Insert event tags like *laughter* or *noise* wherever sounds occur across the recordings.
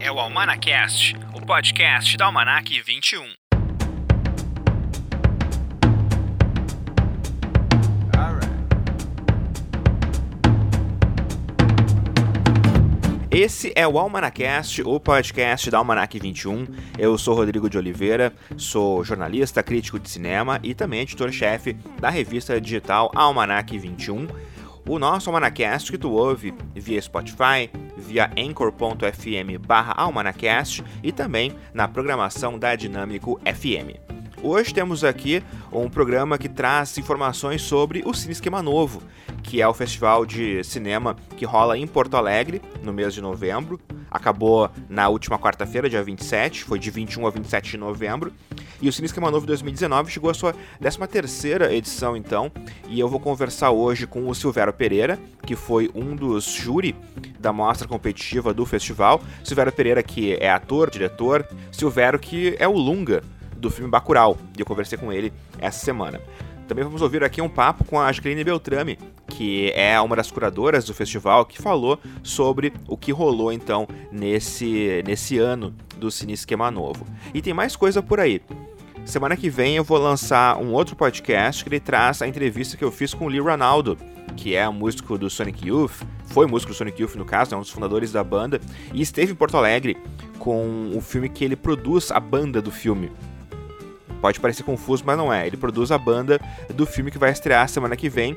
é o Almanacast, o podcast da Almanac 21. Esse é o Almanacast, o podcast da Almanac 21. Eu sou Rodrigo de Oliveira, sou jornalista, crítico de cinema e também editor-chefe da revista digital Almanac 21. O nosso Almanacast que tu ouve via Spotify, via anchor.fm barra almanacast e também na programação da Dinâmico FM. Hoje temos aqui um programa que traz informações sobre o Cine Esquema Novo, que é o festival de cinema que rola em Porto Alegre no mês de novembro. Acabou na última quarta-feira, dia 27, foi de 21 a 27 de novembro. E o Cine Esquema Novo 2019 chegou à sua 13ª edição, então, e eu vou conversar hoje com o Silvério Pereira, que foi um dos júri da mostra competitiva do festival. Silvério Pereira, que é ator, diretor. Silvério, que é o Lunga do filme Bacurau, e eu conversei com ele essa semana. Também vamos ouvir aqui um papo com a Jacqueline Beltrame, que é uma das curadoras do festival, que falou sobre o que rolou então nesse, nesse ano do Cine Esquema Novo. E tem mais coisa por aí. Semana que vem eu vou lançar um outro podcast que ele traz a entrevista que eu fiz com o Lee Ronaldo, que é músico do Sonic Youth, foi músico do Sonic Youth no caso, é um dos fundadores da banda, e esteve em Porto Alegre com o filme que ele produz, a banda do filme. Pode parecer confuso, mas não é. Ele produz a banda do filme que vai estrear semana que vem,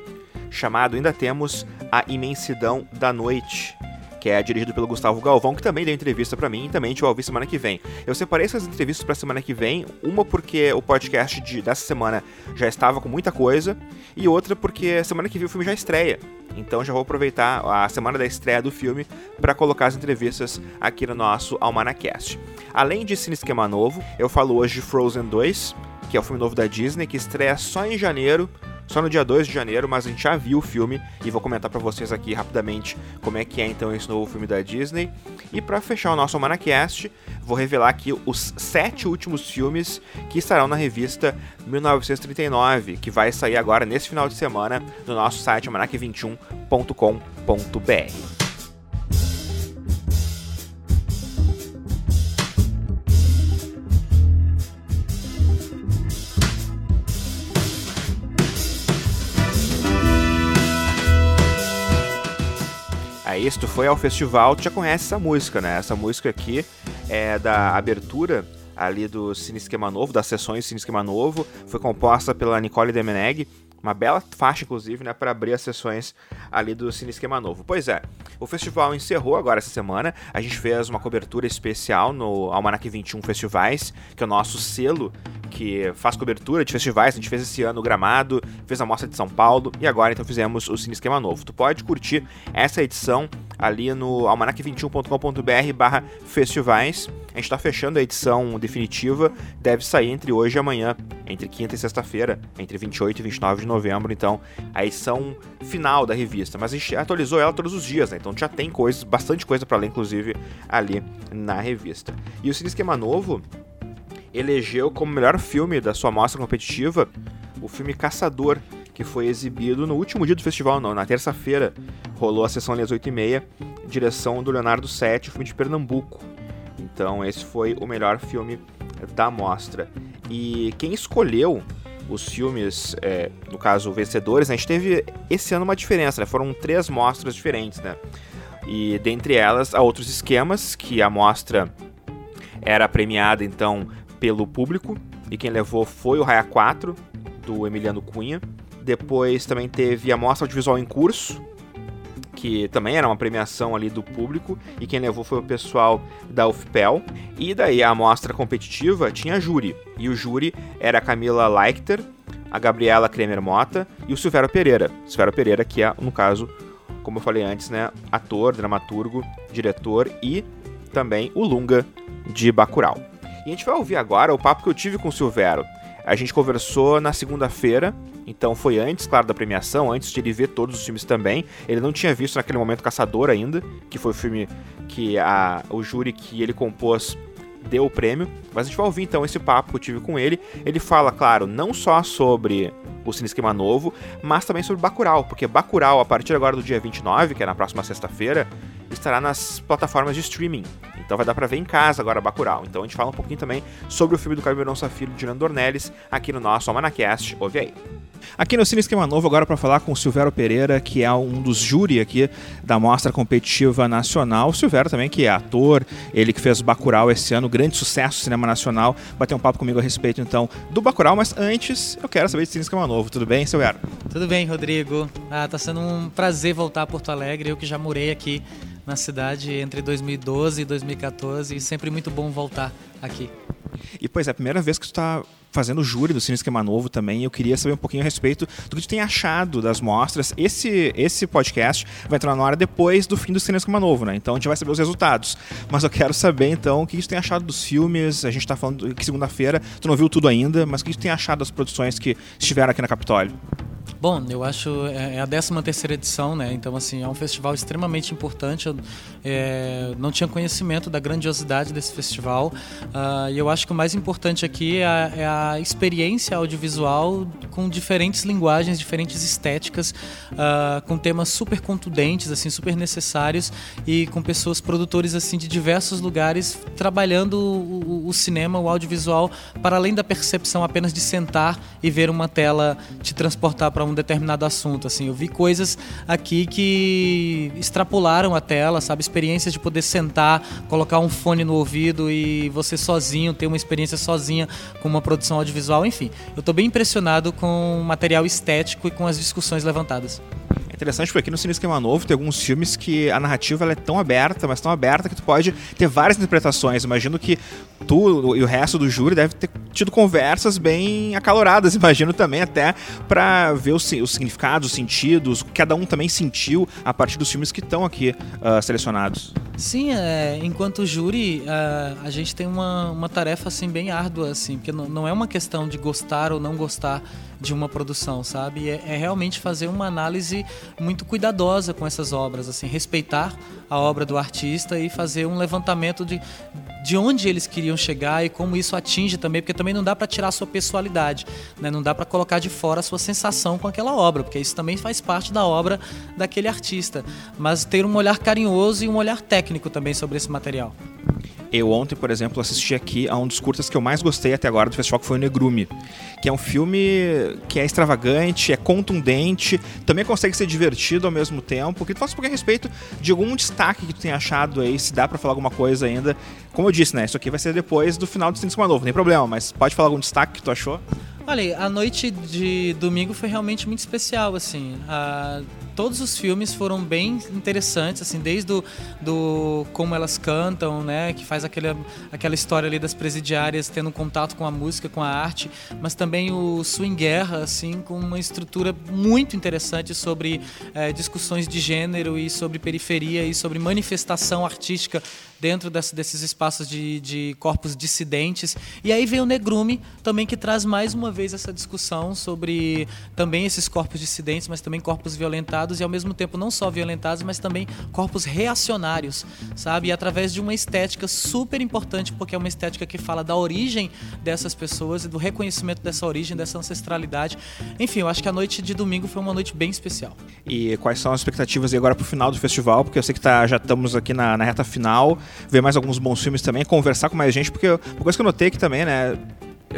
chamado Ainda Temos A Imensidão da Noite, que é dirigido pelo Gustavo Galvão, que também deu entrevista para mim e também vai ouvir semana que vem. Eu separei essas entrevistas para semana que vem, uma porque o podcast de, dessa semana já estava com muita coisa, e outra porque semana que vem o filme já estreia. Então já vou aproveitar a semana da estreia do filme para colocar as entrevistas aqui no nosso Almanacast. Além de Cine Esquema Novo, eu falo hoje de Frozen 2, que é o filme novo da Disney, que estreia só em janeiro, só no dia 2 de janeiro, mas a gente já viu o filme e vou comentar para vocês aqui rapidamente como é que é então esse novo filme da Disney. E para fechar o nosso Almanacast, vou revelar aqui os sete últimos filmes que estarão na revista 1939, que vai sair agora nesse final de semana no nosso site almanac21.com.br. Aí, se tu foi ao festival, tu já conhece essa música, né? Essa música aqui é da abertura ali do Cine Esquema Novo, das sessões Cine Esquema Novo. Foi composta pela Nicole Demeneg. Uma bela faixa, inclusive, né, para abrir as sessões ali do Cine Esquema Novo. Pois é, o festival encerrou agora essa semana. A gente fez uma cobertura especial no Almanac 21 Festivais, que é o nosso selo que faz cobertura de festivais. A gente fez esse ano o Gramado, fez a Mostra de São Paulo e agora então fizemos o Cine Esquema Novo. Tu pode curtir essa edição ali no almanac21.com.br barra festivais. A gente está fechando a edição definitiva, deve sair entre hoje e amanhã, entre quinta e sexta-feira, entre 28 e 29 de novembro, então, a edição final da revista. Mas a gente atualizou ela todos os dias, né? Então já tem coisas, bastante coisa para ler, inclusive, ali na revista. E o Cine Esquema Novo, elegeu como melhor filme da sua mostra competitiva o filme Caçador, que foi exibido no último dia do festival, não, na terça-feira. Rolou a sessão ali às 8h30, direção do Leonardo Sete, filme de Pernambuco. Então, esse foi o melhor filme da mostra. E quem escolheu os filmes, é, no caso, vencedores, né, a gente teve esse ano uma diferença, né? Foram três mostras diferentes, né? E dentre elas, há outros esquemas, que a mostra era premiada, então, pelo público, e quem levou foi o Raia 4, do Emiliano Cunha. Depois também teve a Mostra Audiovisual em Curso, que também era uma premiação ali do público, e quem levou foi o pessoal da UFPEL. E daí a mostra competitiva tinha júri, e o júri era a Camila Leichter, a Gabriela Kremer Mota e o Silvério Pereira. Silvério Pereira, que é, no caso, como eu falei antes, né, ator, dramaturgo, diretor e também o Lunga de Bacurau. E a gente vai ouvir agora o papo que eu tive com o Silvero. A gente conversou na segunda-feira, então foi antes, claro, da premiação, antes de ele ver todos os filmes também. Ele não tinha visto naquele momento Caçador ainda, que foi o filme que a, o júri que ele compôs deu o prêmio. Mas a gente vai ouvir então esse papo que eu tive com ele. Ele fala, claro, não só sobre o Cine Esquema Novo, mas também sobre Bacurau, porque Bacurau, a partir agora do dia 29, que é na próxima sexta-feira, estará nas plataformas de streaming. Então vai dar para ver em casa agora Bacurau. Então a gente fala um pouquinho também sobre o filme do Caio Safiro de Juliano Dornelles aqui no nosso Almanacast. Ouve aí. Aqui no Cine Esquema Novo, agora para falar com o Silvério Pereira, que é um dos júri aqui da Mostra Competitiva Nacional. O Silvério também, que é ator, ele que fez Bacurau esse ano, grande sucesso no cinema nacional. Vai ter um papo comigo a respeito, então, do Bacurau, mas antes eu quero saber de Cine Esquema Novo. Tudo bem, Silvério? Tudo bem, Rodrigo. Ah, tá sendo um prazer voltar a Porto Alegre, eu que já morei aqui na cidade entre 2012 e 2014 e sempre muito bom voltar aqui. E pois é, a primeira vez que tu está fazendo júri do Cine Esquema Novo também, eu queria saber um pouquinho a respeito do que tu tem achado das mostras. Esse, esse podcast vai entrar na hora depois do fim do Cine Esquema Novo, né? Então a gente vai saber os resultados. Mas eu quero saber então o que tu tem achado dos filmes. A gente está falando que segunda-feira, tu não viu tudo ainda, mas o que tu tem achado das produções que estiveram aqui na Capitólio? Bom, eu acho é, é a 13 terceira edição, né? Então assim é um festival extremamente importante. Eu é, não tinha conhecimento da grandiosidade desse festival uh, e eu acho que o mais importante aqui é a, é a, experiência audiovisual com diferentes linguagens, diferentes estéticas, uh, com temas super contundentes, assim super necessários e com pessoas produtores assim de diversos lugares trabalhando o, o cinema, o audiovisual para além da percepção apenas de sentar e ver uma tela te transportar para um determinado assunto. Assim, eu vi coisas aqui que extrapolaram a tela, sabe? Experiências de poder sentar, colocar um fone no ouvido e você sozinho ter uma experiência sozinha com uma produção audiovisual. Enfim, eu estou bem impressionado com o material estético e com as discussões levantadas interessante porque aqui no Cine Esquema Novo tem alguns filmes que a narrativa é tão aberta, mas tão aberta que tu pode ter várias interpretações. Imagino que tu e o resto do júri deve ter tido conversas bem acaloradas, *laughs* imagino também até para ver os, os, significados, os sentidos, o que cada um também sentiu a partir dos filmes que estão aqui uh, selecionados. Sim, é, enquanto júri, uh, a gente tem uma, uma tarefa assim bem árdua, assim, porque não é uma questão de gostar ou não gostar de uma produção, sabe? É, é, realmente fazer uma análise muito cuidadosa com essas obras, assim, respeitar a obra do artista e fazer um levantamento de, de onde eles queriam chegar e como isso atinge também, porque também não dá para tirar a sua pessoalidade, né? Não dá para colocar de fora a sua sensação com aquela obra, porque isso também faz parte da obra daquele artista, mas ter um olhar carinhoso e um olhar técnico também sobre esse material. Eu ontem, por exemplo, assisti aqui a um dos curtas que eu mais gostei até agora do festival, que foi o Negrume, que é um filme que é extravagante, é contundente, também consegue ser divertido ao mesmo tempo. Que tu faça um pouquinho a respeito de algum destaque que tu tenha achado aí, se dá para falar alguma coisa ainda. Como eu disse, né, isso aqui vai ser depois do final do Cinema Novo, não tem problema, mas pode falar algum destaque que tu achou? Olha, a noite de domingo foi realmente muito especial, assim. A todos os filmes foram bem interessantes, assim, desde do, do como elas cantam, né, que faz aquele, aquela história ali das presidiárias tendo contato com a música, com a arte, mas também o Swing Guerra, assim, com uma estrutura muito interessante sobre é, discussões de gênero e sobre periferia e sobre manifestação artística dentro desse, desses espaços de, de corpos dissidentes. E aí vem o Negrume, também que traz mais uma vez essa discussão sobre também esses corpos dissidentes, mas também corpos violentados e ao mesmo tempo não só violentados, mas também corpos reacionários, sabe? E através de uma estética super importante, porque é uma estética que fala da origem dessas pessoas e do reconhecimento dessa origem, dessa ancestralidade. Enfim, eu acho que a noite de domingo foi uma noite bem especial. E quais são as expectativas agora para o final do festival? Porque eu sei que tá, já estamos aqui na, na reta final ver mais alguns bons filmes também, conversar com mais gente, porque uma coisa que eu notei aqui também, né?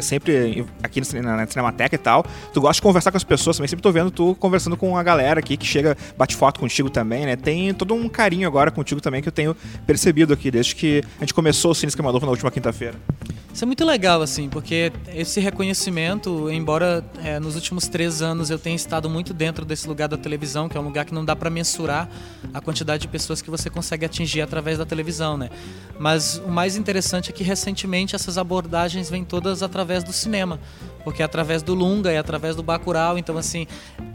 sempre aqui na, na Cinemateca e tal, tu gosta de conversar com as pessoas também, sempre tô vendo tu conversando com a galera aqui que chega, bate foto contigo também, né? Tem todo um carinho agora contigo também que eu tenho percebido aqui desde que a gente começou o Cine Esquema Novo na última quinta-feira. Isso é muito legal, assim, porque esse reconhecimento, embora é, nos últimos três anos eu tenha estado muito dentro desse lugar da televisão, que é um lugar que não dá para mensurar a quantidade de pessoas que você consegue atingir através da televisão, né? Mas o mais interessante é que recentemente essas abordagens vêm todas através do cinema porque é através do Lunga e é através do Bacurau, então assim,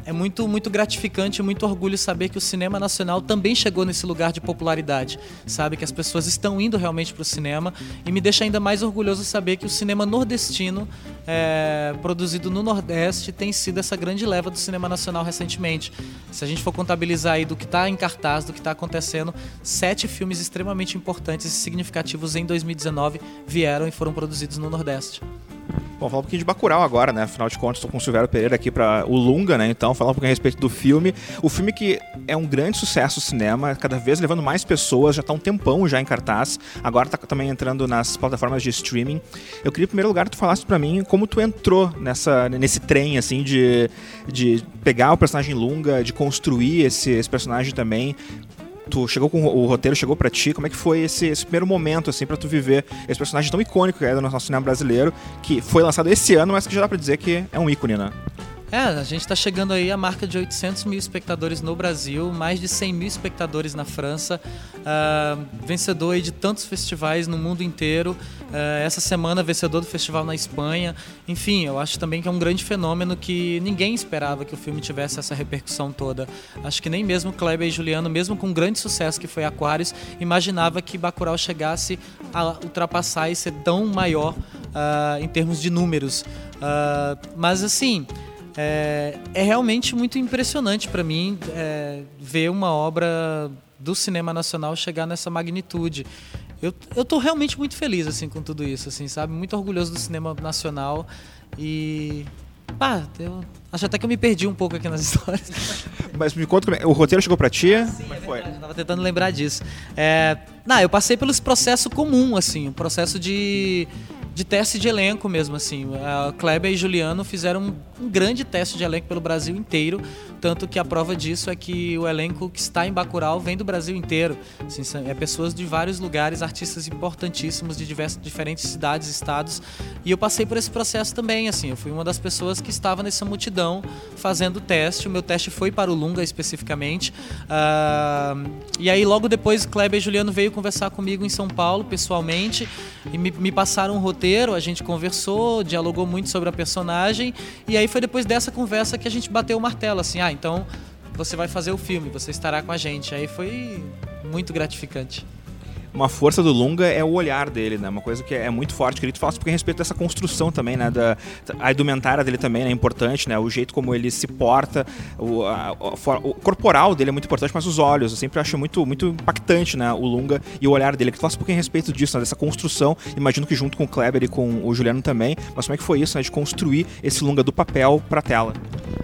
é muito muito gratificante, muito orgulho saber que o cinema nacional também chegou nesse lugar de popularidade, sabe que as pessoas estão indo realmente para o cinema e me deixa ainda mais orgulhoso saber que o cinema nordestino é, produzido no Nordeste tem sido essa grande leva do cinema nacional recentemente. Se a gente for contabilizar aí do que está em cartaz, do que está acontecendo, sete filmes extremamente importantes e significativos em 2019 vieram e foram produzidos no Nordeste. Bom, falar um pouquinho de Bacurau agora, né? Afinal de contas, estou com o Silvério Pereira aqui para o Lunga, né? Então, falar um pouquinho a respeito do filme. O filme que é um grande sucesso no cinema, cada vez levando mais pessoas, já está um tempão já em cartaz. Agora está também entrando nas plataformas de streaming. Eu queria, em primeiro lugar, que tu falasse para mim como tu entrou nessa, nesse trem, assim, de, de pegar o personagem Lunga, de construir esse, esse personagem também tu chegou com o roteiro, chegou para ti, como é que foi esse, esse, primeiro momento, assim, para tu viver esse personagem tão icônico que é do nosso cinema brasileiro, que foi lançado esse ano, mas que já dá pra dizer que é um ícone, né? É, a gente está chegando aí à marca de 800 mil espectadores no Brasil, mais de 100 mil espectadores na França, uh, vencedor aí de tantos festivais no mundo inteiro. Uh, essa semana, vencedor do festival na Espanha. Enfim, eu acho também que é um grande fenômeno que ninguém esperava que o filme tivesse essa repercussão toda. Acho que nem mesmo Kleber e Juliano, mesmo com o grande sucesso que foi Aquarius, imaginava que Bacurau chegasse a ultrapassar e ser tão maior uh, em termos de números. mas assim é, é realmente muito impressionante para mim é, ver uma obra do cinema nacional chegar nessa magnitude. Eu, eu tô realmente muito feliz assim com tudo isso, assim, sabe? Muito orgulhoso do cinema nacional e pá, eu acho até que eu me perdi um pouco aqui nas *laughs* histórias. Mas me conta, é, o roteiro chegou para ti? Sim, como é que foi? Eu tava tentando lembrar disso. É, não, eu passei pelo processo comum, assim, um processo de de teste de elenco mesmo, assim. A Kleber e Juliano fizeram um, um, grande teste de elenco pelo Brasil inteiro, tanto que a prova disso é que o elenco que está em Bacurau vem do Brasil inteiro. Assim, é pessoas de vários lugares, artistas importantíssimos de diversas, diferentes cidades, estados. E eu passei por esse processo também, assim. Eu fui uma das pessoas que estava nessa multidão fazendo o teste. O meu teste foi para o Lunga especificamente. Uh, e aí logo depois Kleber e Juliano veio conversar comigo em São Paulo pessoalmente e me, me passaram um roteiro, a gente conversou, dialogou muito sobre a personagem, e aí foi depois dessa conversa que a gente bateu o martelo, assim, ah, então você vai fazer o filme, você estará com a gente. Aí foi muito gratificante uma força do Lunga é o olhar dele, né? Uma coisa que é muito forte. Queria que tu falasse porque a respeito dessa construção também, né? Da, a indumentária dele também né? é importante, né? O jeito como ele se porta, o, a, o corporal dele é muito importante, mas os olhos, eu sempre acho muito, muito impactante, né? O Lunga e o olhar dele. Que tu falasse pouquinho a respeito disso, né? dessa construção. Imagino que junto com o Kleber e com o Juliano também. Mas como é que foi isso, né? De construir esse Lunga do papel pra tela?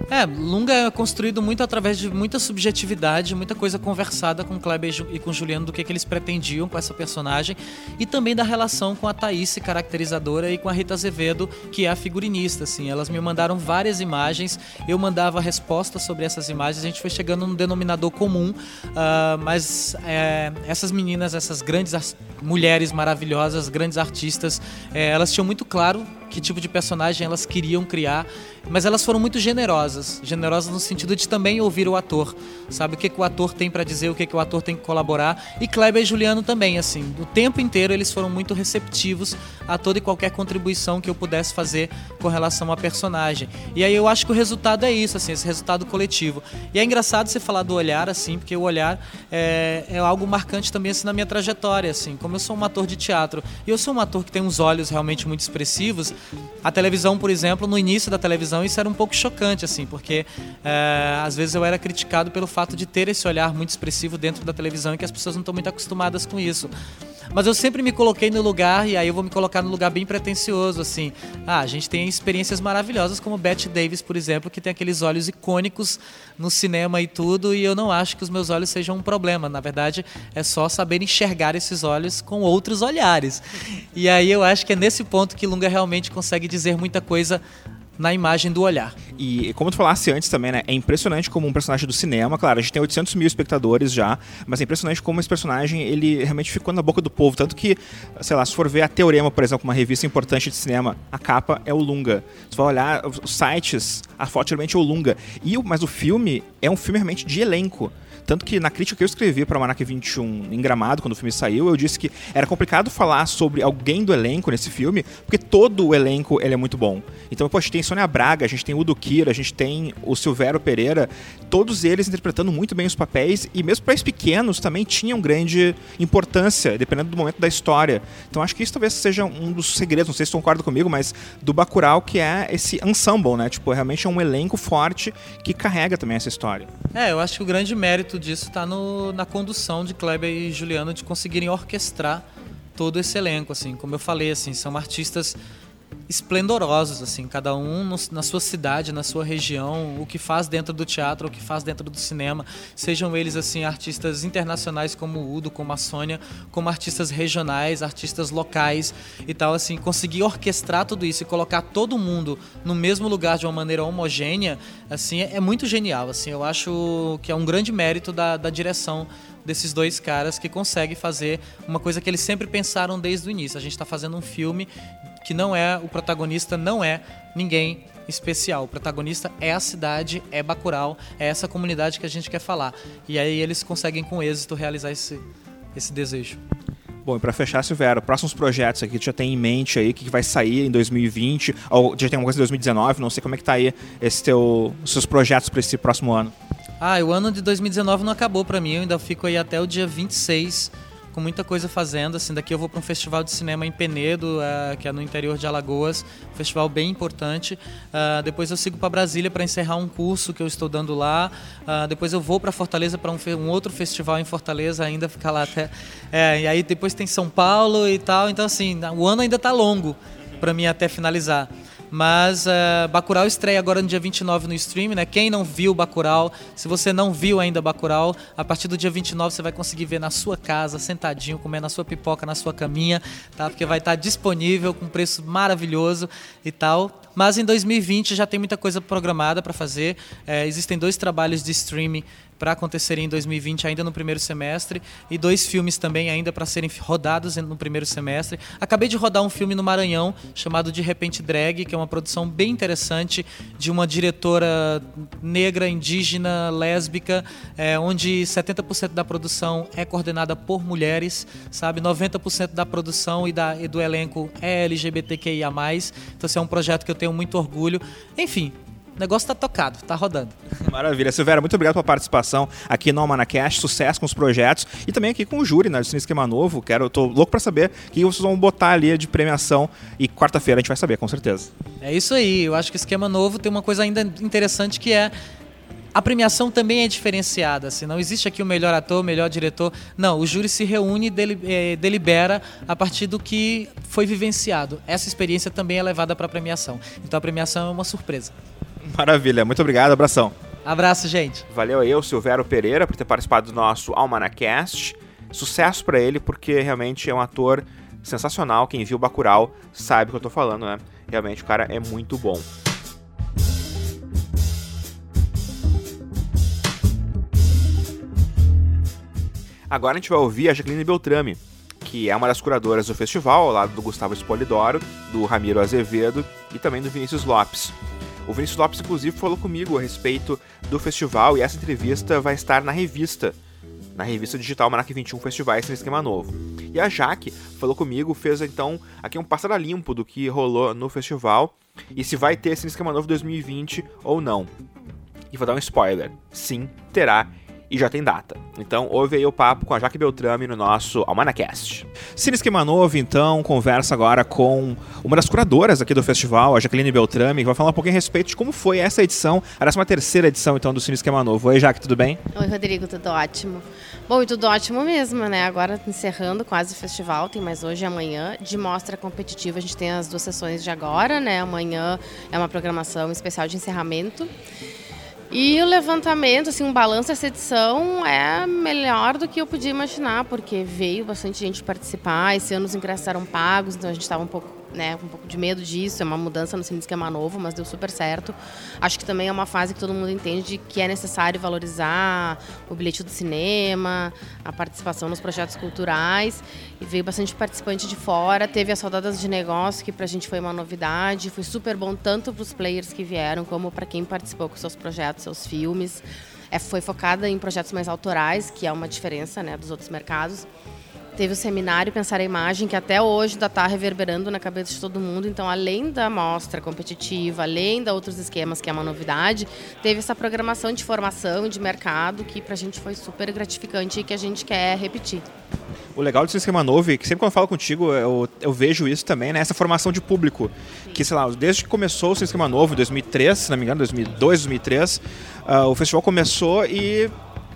É, Lunga é construído muito através de muita subjetividade, muita coisa conversada com Kleber e com Juliano do que, que eles pretendiam com essa personagem e também da relação com a Thaís, caracterizadora, e com a Rita Azevedo, que é a figurinista. Assim. Elas me mandaram várias imagens, eu mandava respostas sobre essas imagens, a gente foi chegando num denominador comum, uh, mas é, essas meninas, essas grandes mulheres maravilhosas, grandes artistas, é, elas tinham muito claro que tipo de personagem elas queriam criar, mas elas foram muito generosas, generosas no sentido de também ouvir o ator, sabe? O que, que o ator tem para dizer, o que, que o ator tem que colaborar, e Kleber e Juliano também, assim, o tempo inteiro eles foram muito receptivos a toda e qualquer contribuição que eu pudesse fazer com relação à personagem. E aí eu acho que o resultado é isso, assim, esse resultado coletivo. E é engraçado você falar do olhar, assim, porque o olhar é, é algo marcante também assim na minha trajetória, assim, como eu sou um ator de teatro e eu sou um ator que tem uns olhos realmente muito expressivos, a televisão, por exemplo, no início da televisão isso era um pouco chocante, assim, porque é, às vezes eu era criticado pelo fato de ter esse olhar muito expressivo dentro da televisão e que as pessoas não estão muito acostumadas com isso. Mas eu sempre me coloquei no lugar, e aí eu vou me colocar no lugar bem pretencioso, assim. Ah, a gente tem experiências maravilhosas, como Bette Davis, por exemplo, que tem aqueles olhos icônicos no cinema e tudo, e eu não acho que os meus olhos sejam um problema. Na verdade, é só saber enxergar esses olhos com outros olhares. E aí eu acho que é nesse ponto que Lunga realmente consegue dizer muita coisa na imagem do olhar. E como tu falasse antes também, né? É impressionante como um personagem do cinema, claro, a gente tem 800 mil espectadores já, mas é impressionante como esse personagem, ele realmente ficou na boca do povo. Tanto que, sei lá, se for ver a Teorema, por exemplo, uma revista importante de cinema, a capa é o Lunga. Se for olhar os sites, a foto realmente é o Lunga. E, mas o filme é um filme realmente de elenco. Tanto que na crítica que eu escrevi para Manac 21 em Gramado, quando o filme saiu, eu disse que era complicado falar sobre alguém do elenco nesse filme, porque todo o elenco ele é muito bom. Então, poxa, tem Sônia Braga, a gente tem Udo Kira, a gente tem o Silvério Pereira, todos eles interpretando muito bem os papéis e mesmo papéis pequenos também tinham grande importância, dependendo do momento da história. Então, acho que isso talvez seja um dos segredos, não sei se você concorda comigo, mas do Bacurau, que é esse ensemble, né? Tipo, realmente é um elenco forte que carrega também essa história. É, eu acho que o grande mérito muito disso está na condução de Kleber e Juliano de conseguirem orquestrar todo esse elenco, assim, como eu falei, assim, são artistas esplendorosos, assim, cada um no, na sua cidade, na sua região, o que faz dentro do teatro, o que faz dentro do cinema, sejam eles assim artistas internacionais como o Udo, como a Sônia, como artistas regionais, artistas locais e tal, assim, conseguir orquestrar tudo isso e colocar todo mundo no mesmo lugar de uma maneira homogênea, assim, é, é muito genial, assim, eu acho que é um grande mérito da, da direção desses dois caras que conseguem fazer uma coisa que eles sempre pensaram desde o início. A gente está fazendo um filme que não é o protagonista não é ninguém especial. O protagonista é a cidade, é Bacurau, é essa comunidade que a gente quer falar. E aí eles conseguem com êxito realizar esse, esse desejo. Bom, e para fechar, Silvero, próximos projetos aqui, tu já tem em mente aí que vai sair em 2020, ou já tem alguma coisa em 2019, não sei como é que tá aí esse teu, os seus projetos para esse próximo ano. Ah, o ano de 2019 não acabou para mim, eu ainda fico aí até o dia 26 com muita coisa fazendo. Assim, daqui eu vou para um festival de cinema em Penedo, uh, que é no interior de Alagoas, um festival bem importante. Uh, depois eu sigo para Brasília para encerrar um curso que eu estou dando lá. Uh, depois eu vou para Fortaleza para um, um, outro festival em Fortaleza, ainda ficar lá até. É, e aí depois tem São Paulo e tal. Então, assim, o ano ainda está longo para mim até finalizar. Mas uh, Bacurau estreia agora no dia 29 no stream, né? Quem não viu Bacurau, se você não viu ainda Bacurau, a partir do dia 29 você vai conseguir ver na sua casa, sentadinho, comendo a sua pipoca na sua caminha, tá? Porque vai estar disponível com preço maravilhoso e tal. Mas em 2020 já tem muita coisa programada para fazer. É, existem dois trabalhos de streaming para acontecerem em 2020 ainda no primeiro semestre e dois filmes também ainda para serem rodados no primeiro semestre. Acabei de rodar um filme no Maranhão chamado De Repente Drag, que é uma produção bem interessante de uma diretora negra, indígena, lésbica, é, onde 70% da produção é coordenada por mulheres, sabe? 90% da produção e, da, e do elenco é LGBTQIA+. Então, esse é um projeto que eu tenho muito orgulho. Enfim, o negócio tá tocado, tá rodando. *laughs* Maravilha. Silveira, muito obrigado pela participação aqui no Almanacash, sucesso com os projetos e também aqui com o júri, né, do Cine Esquema Novo. Quero, tô louco para saber o que vocês vão botar ali de premiação e quarta-feira a gente vai saber, com certeza. É isso aí. Eu acho que o Esquema Novo tem uma coisa ainda interessante que é a premiação também é diferenciada. Assim, não existe aqui o melhor ator, o melhor diretor. Não, o júri se reúne e eh, delibera a partir do que foi vivenciado. Essa experiência também é levada para a premiação. Então a premiação é uma surpresa. Maravilha, muito obrigado, abração. Abraço, gente. Valeu aí, o Silvério Pereira, por ter participado do nosso Almanacast. Sucesso para ele, porque realmente é um ator sensacional. Quem viu Bacurau sabe o que eu tô falando, né? Realmente o cara é muito bom. Agora a gente vai ouvir a Jacqueline Beltrame, que é uma das curadoras do festival, ao lado do Gustavo Espolidoro, do Ramiro Azevedo e também do Vinícius Lopes. O Vinícius Lopes, inclusive, falou comigo a respeito do festival e essa entrevista vai estar na revista, na revista digital Manac 21 Festivais no Esquema Novo. E a Jaque falou comigo, fez então aqui um passado limpo do que rolou no festival e se vai ter esse Esquema Novo 2020 ou não. E vou dar um spoiler: sim, terá e já tem data. Então, ouve aí o papo com a Jaque Beltrame no nosso Almanacast. Cine Esquema Novo, então, conversa agora com uma das curadoras aqui do festival, a Jaqueline Beltrame, que vai falar um pouquinho a respeito de como foi essa edição, a 13 terceira edição, então, do Cine Esquema Novo. Oi, Jaque, tudo bem? Oi, Rodrigo, tudo ótimo. Bom, e tudo ótimo mesmo, né? Agora encerrando quase o festival, tem mais hoje e amanhã. De mostra competitiva, a gente tem as duas sessões de agora, né? Amanhã é uma programação especial de encerramento. E o levantamento, assim, um balanço dessa edição é melhor do que eu podia imaginar, porque veio bastante gente participar, esse ano os ingressos eram pagos, então a gente estava um pouco né, um pouco de medo disso, é uma mudança no esquema novo, mas deu super certo. Acho que também é uma fase que todo mundo entende que é necessário valorizar o bilhete do cinema, a participação nos projetos culturais. E veio bastante participante de fora. Teve as rodadas de negócio, que para a gente foi uma novidade. Foi super bom tanto para os players que vieram, como para quem participou com seus projetos, seus filmes. É, foi focada em projetos mais autorais, que é uma diferença né, dos outros mercados. Teve o seminário Pensar a Imagem, que até hoje ainda está reverberando na cabeça de todo mundo. Então, além da mostra competitiva, além de outros esquemas, que é uma novidade, teve essa programação de formação e de mercado, que para a gente foi super gratificante e que a gente quer repetir. O legal desse esquema novo é que sempre quando eu falo contigo, eu, eu vejo isso também, né? Essa formação de público. Sim. Que, sei lá, desde que começou o esquema novo, em 2003, se não me engano, 2002, 2003, uh, o festival começou e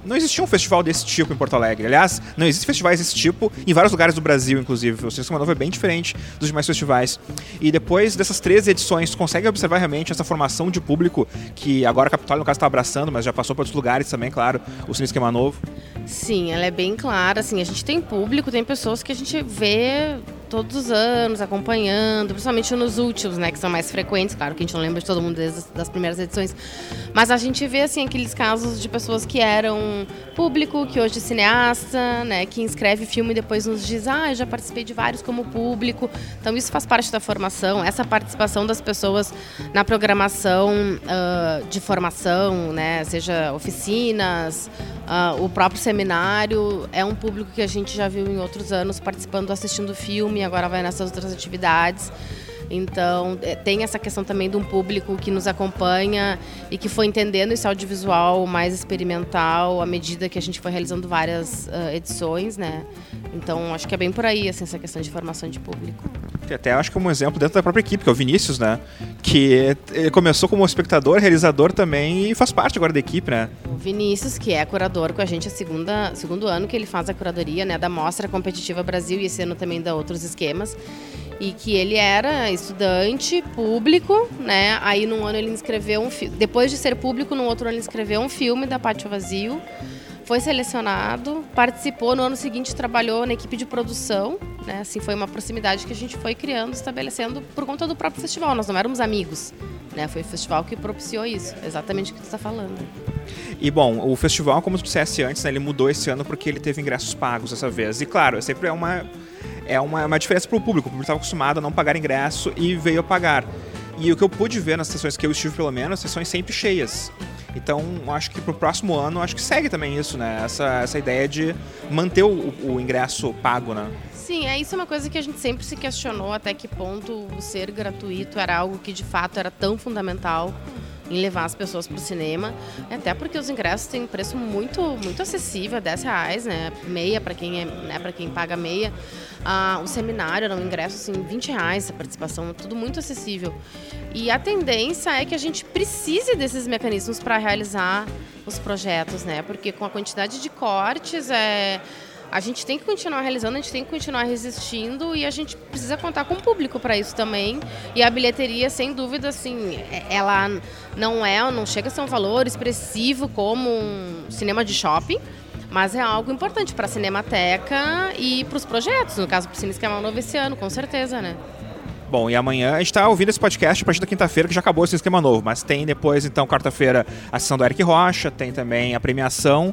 não existia um festival desse tipo em Porto Alegre. Aliás, não existem festivais desse tipo em vários lugares do Brasil, inclusive. O Cinema Novo é bem diferente dos demais festivais. E depois dessas três edições, tu consegue observar realmente essa formação de público que agora a Capitólio, no caso, está abraçando, mas já passou para outros lugares também, claro, o Cine Esquema Novo. Sim, ela é bem clara. Assim, a gente tem público, tem pessoas que a gente vê todos os anos, acompanhando, principalmente nos últimos, né, que são mais frequentes, claro que a gente não lembra de todo mundo desde das primeiras edições, mas a gente vê, assim, aqueles casos de pessoas que eram público, que hoje é cineasta, né, que inscreve filme e depois nos diz, ah, eu já participei de vários como público, então isso faz parte da formação, essa participação das pessoas na programação uh, de formação, né, seja oficinas, uh, o próprio seminário, é um público que a gente já viu em outros anos participando, assistindo filme, e agora vai nessas outras atividades. Então, é, tem essa questão também de um público que nos acompanha e que foi entendendo esse audiovisual mais experimental à medida que a gente foi realizando várias uh, edições, né? Então, acho que é bem por aí, assim, essa questão de formação de público. Até acho que é um exemplo dentro da própria equipe, que é o Vinícius, né? Que ele começou como espectador, realizador também e faz parte agora da equipe, né? O Vinícius, que é curador com a gente, é segunda, segundo ano que ele faz a curadoria, né? Da Mostra Competitiva Brasil e esse ano também da Outros Esquemas e que ele era estudante público, né? Aí num ano ele inscreveu um filme, depois de ser público, no outro ano ele escreveu um filme da Pátio Vazio, foi selecionado, participou, no ano seguinte trabalhou na equipe de produção, né? Assim foi uma proximidade que a gente foi criando, estabelecendo por conta do próprio festival. Nós não éramos amigos, né? Foi o festival que propiciou isso, exatamente o que tu está falando. E bom, o festival, como tu disseste antes, né, ele mudou esse ano porque ele teve ingressos pagos dessa vez. E claro, sempre é uma é uma, uma diferença para o público. O público estava acostumado a não pagar ingresso e veio a pagar. E o que eu pude ver nas sessões que eu estive, pelo menos, sessões sempre cheias. Então, acho que para o próximo ano, acho que segue também isso, né? Essa, essa ideia de manter o, o ingresso pago, né? Sim, é isso é uma coisa que a gente sempre se questionou até que ponto o ser gratuito era algo que de fato era tão fundamental em levar as pessoas para o cinema. Até porque os ingressos têm um preço muito, muito acessível, 10 reais, né? Meia para quem, é, né, quem paga meia. Ah, o seminário era um ingresso assim, 20 reais a participação, tudo muito acessível. E a tendência é que a gente precise desses mecanismos para realizar os projetos, né? Porque com a quantidade de cortes, é a gente tem que continuar realizando, a gente tem que continuar resistindo e a gente precisa contar com o público para isso também. E a bilheteria, sem dúvida, assim, é, ela não é, não chega a ser um valor expressivo como um cinema de shopping, mas é algo importante para a Cinemateca e para os projetos, no caso para o Cine Esquema Novo esse ano, com certeza, né? Bom, e amanhã a gente está ouvindo esse podcast a partir da quinta-feira, que já acabou esse esquema novo. Mas tem depois, então, quarta-feira, a sessão do Eric Rocha, tem também a premiação.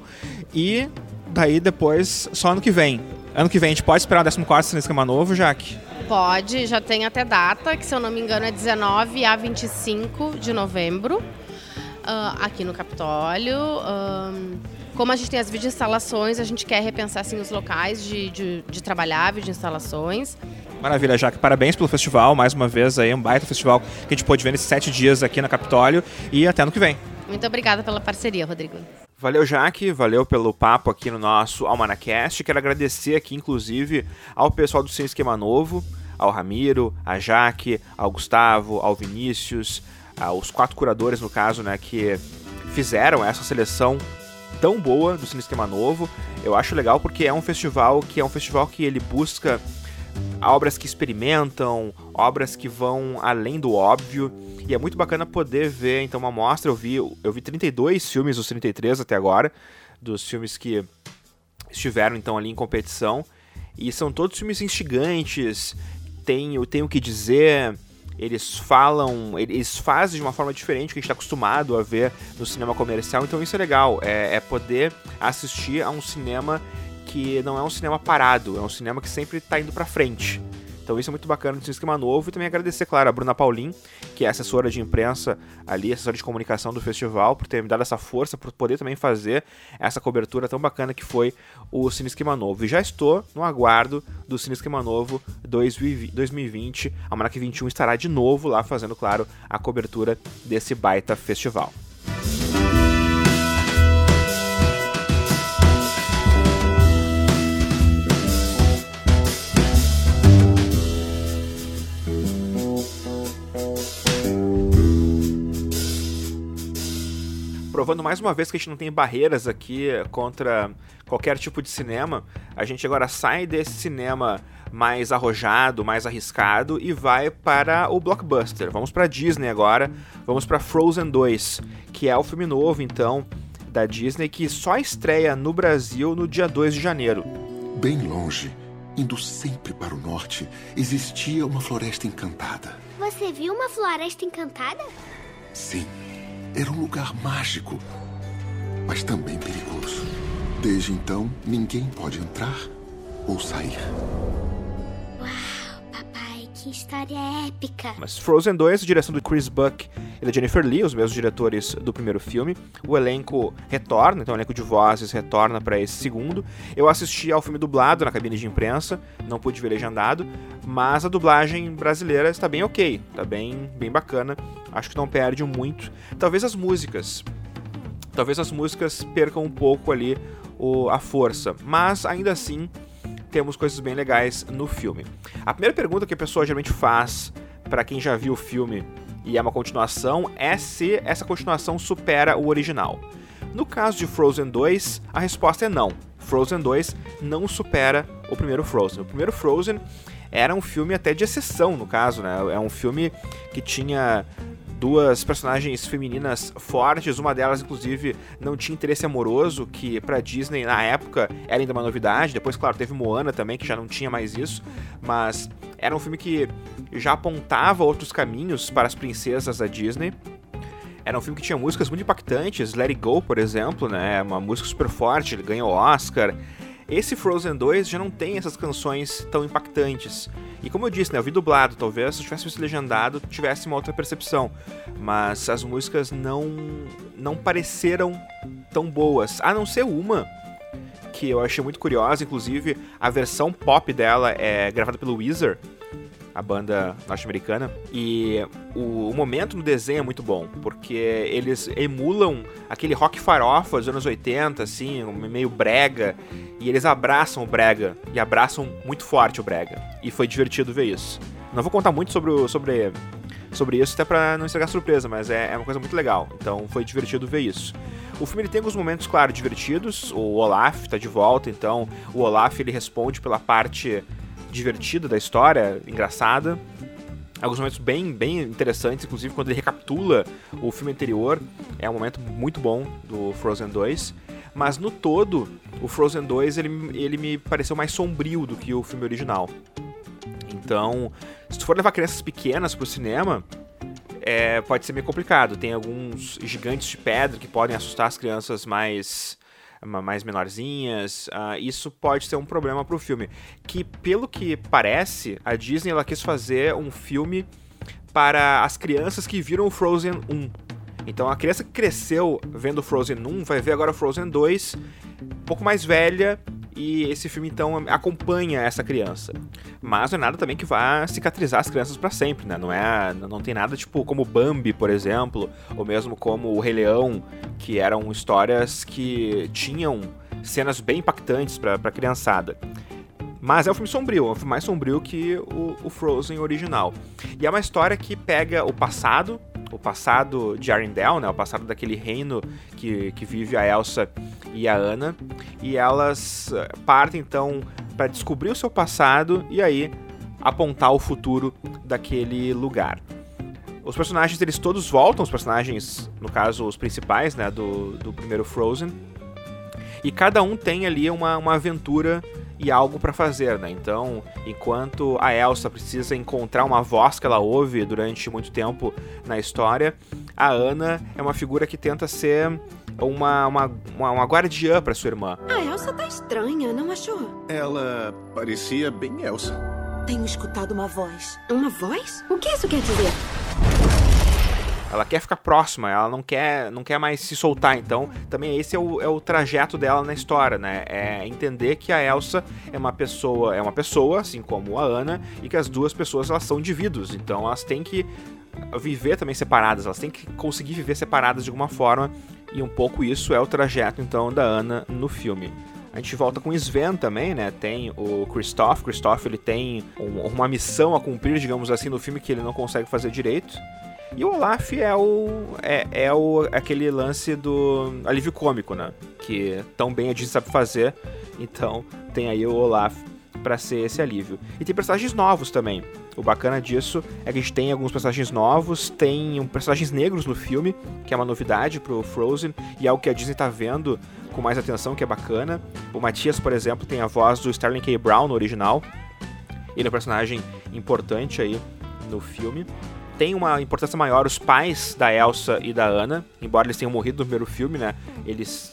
E daí depois, só ano que vem. Ano que vem a gente pode esperar o 14 no esquema novo, Jaque? Pode, já tem até data, que se eu não me engano é 19 a 25 de novembro, uh, aqui no Capitólio. Uh, como a gente tem as videoinstalações, a gente quer repensar assim, os locais de, de, de trabalhar, videoinstalações. Maravilha, Jaque. Parabéns pelo festival, mais uma vez aí, um baita festival que a gente pôde ver nesses sete dias aqui no Capitólio e até ano que vem. Muito obrigada pela parceria, Rodrigo. Valeu, Jaque. Valeu pelo papo aqui no nosso Almanacast. Quero agradecer aqui, inclusive, ao pessoal do Sem Esquema Novo, ao Ramiro, a Jaque, ao Gustavo, ao Vinícius, aos quatro curadores, no caso, né, que fizeram essa seleção tão boa do Cine Esquema Novo. Eu acho legal porque é um festival que é um festival que ele busca obras que experimentam, obras que vão além do óbvio. E é muito bacana poder ver, então, uma mostra. Eu vi, eu vi 32 filmes dos 33 até agora, dos filmes que estiveram, então, ali em competição. E são todos filmes instigantes, tem, tem o que dizer, eles falam, eles fazem de uma forma diferente que a gente está acostumado a ver no cinema comercial, então isso é legal, é, é poder assistir a um cinema que não é um cinema parado, é um cinema que sempre está indo para frente. Então isso é muito bacana de um esquema novo e também agradecer, claro, a Bruna Paulin, que é assessora de imprensa ali, assessora de comunicação do festival, por ter me dado essa força, por poder também fazer essa cobertura tão bacana que foi o Cine Esquema Novo. E já estou no aguardo do Cine Esquema Novo 2020. A Manac 21 estará de novo lá fazendo, claro, a cobertura desse baita festival. Provando mais uma vez que a gente não tem barreiras aqui contra qualquer tipo de cinema. A gente agora sai desse cinema mais arrojado, mais arriscado e vai para o blockbuster. Vamos para Disney agora, vamos para Frozen 2, que é o filme novo então da Disney que só estreia no Brasil no dia 2 de janeiro. Bem longe, indo sempre para o norte, existia uma floresta encantada. Você viu uma floresta encantada? Sim, era um lugar mágico, mas também perigoso. Desde então, ninguém pode entrar ou sair. Que história épica! Mas Frozen 2, direção do Chris Buck e da Jennifer Lee, os mesmos diretores do primeiro filme. O elenco retorna, então o elenco de vozes retorna para esse segundo. Eu assisti ao filme dublado na cabine de imprensa, não pude ver legendado, mas a dublagem brasileira está bem ok, está bem, bem bacana. Acho que não perde muito. Talvez as músicas. Talvez as músicas percam um pouco ali o, a força, mas ainda assim temos coisas bem legais no filme. A primeira pergunta que a pessoa geralmente faz para quem já viu o filme e é uma continuação é se essa continuação supera o original. No caso de Frozen 2, a resposta é não. Frozen 2 não supera o primeiro Frozen. O primeiro Frozen era um filme até de exceção, no caso, né? É um filme que tinha duas personagens femininas fortes, uma delas inclusive não tinha interesse amoroso, que para Disney na época era ainda uma novidade. Depois, claro, teve Moana também, que já não tinha mais isso, mas era um filme que já apontava outros caminhos para as princesas da Disney. Era um filme que tinha músicas muito impactantes, Let It Go, por exemplo, né? Uma música super forte, ele ganhou Oscar. Esse Frozen 2 já não tem essas canções tão impactantes. E como eu disse, né, eu vi dublado, talvez se eu tivesse visto legendado tivesse uma outra percepção. Mas as músicas não não pareceram tão boas, a não ser uma que eu achei muito curiosa, inclusive a versão pop dela é gravada pelo Weezer, a banda norte-americana. E o, o, momento no desenho é muito bom, porque eles emulam aquele rock farofa dos anos 80, assim, meio brega, e eles abraçam o brega, e abraçam muito forte o brega. E foi divertido ver isso. Não vou contar muito sobre, o, sobre, sobre isso, até pra não estragar surpresa, mas é, é uma coisa muito legal. Então foi divertido ver isso. O filme ele tem alguns momentos, claro, divertidos. O Olaf está de volta, então o Olaf ele responde pela parte divertida da história, engraçada. Alguns momentos bem, bem interessantes, inclusive quando ele recapitula o filme anterior, é um momento muito bom do Frozen 2. Mas no todo, o Frozen 2 ele, ele me pareceu mais sombrio do que o filme original. Então, se tu for levar crianças pequenas pro cinema, é, pode ser meio complicado. Tem alguns gigantes de pedra que podem assustar as crianças mais mais menorzinhas, uh, isso pode ser um problema para o filme. Que, pelo que parece, a Disney ela quis fazer um filme para as crianças que viram Frozen 1. Então a criança que cresceu vendo Frozen 1 vai ver agora Frozen 2, um pouco mais velha, e esse filme então acompanha essa criança. Mas não é nada também que vá cicatrizar as crianças para sempre, né? Não é, não tem nada tipo como Bambi, por exemplo, ou mesmo como o Rei Leão, que eram histórias que tinham cenas bem impactantes para a criançada. Mas é um filme sombrio, é um filme mais sombrio que o, o, Frozen original. E é uma história que pega o passado, o passado de Arendelle, né, o passado daquele reino que, que vive a Elsa e a Anna, e elas eh, partem então para descobrir o seu passado e aí apontar o futuro daquele lugar. Os personagens eles todos voltam, os personagens, no caso os principais, né, do, do primeiro Frozen, e cada um tem ali uma, uma aventura e algo para fazer, né? Então, enquanto a Elsa precisa encontrar uma voz que ela ouve durante muito tempo na história, a Ana é uma figura que tenta ser uma, uma, uma, uma guardiã para sua irmã. A Elsa tá estranha, não achou? Ela parecia bem Elsa. Tenho escutado uma voz. Uma voz? O que isso quer dizer? Ela quer ficar próxima, ela não quer, não quer mais se soltar. Então, também esse é o, é o trajeto dela na história, né? É entender que a Elsa é uma pessoa, é uma pessoa, assim como a Ana, e que as duas pessoas elas são indivíduos. Então, elas têm que viver também separadas, elas têm que conseguir viver separadas de alguma forma. E um pouco isso é o trajeto então da Ana no filme. A gente volta com Sven também, né? Tem o Christoph. Christoph ele tem um, uma missão a cumprir, digamos assim, no filme que ele não consegue fazer direito E o Olaf é o é, é o aquele lance do alívio cômico, né? Que tão bem a Disney sabe fazer. Então tem aí o Olaf para ser esse alívio. E tem personagens novos também. O bacana disso é que a gente tem alguns personagens novos, tem um, personagens negros no filme, que é uma novidade pro Frozen, e é algo que a Disney tá vendo com mais atenção, que é bacana. O Matias, por exemplo, tem a voz do Sterling K. Brown no original. Ele é um personagem importante aí no filme. Tem uma importância maior os pais da Elsa e da Anna, embora eles tenham morrido no primeiro filme, né? Eles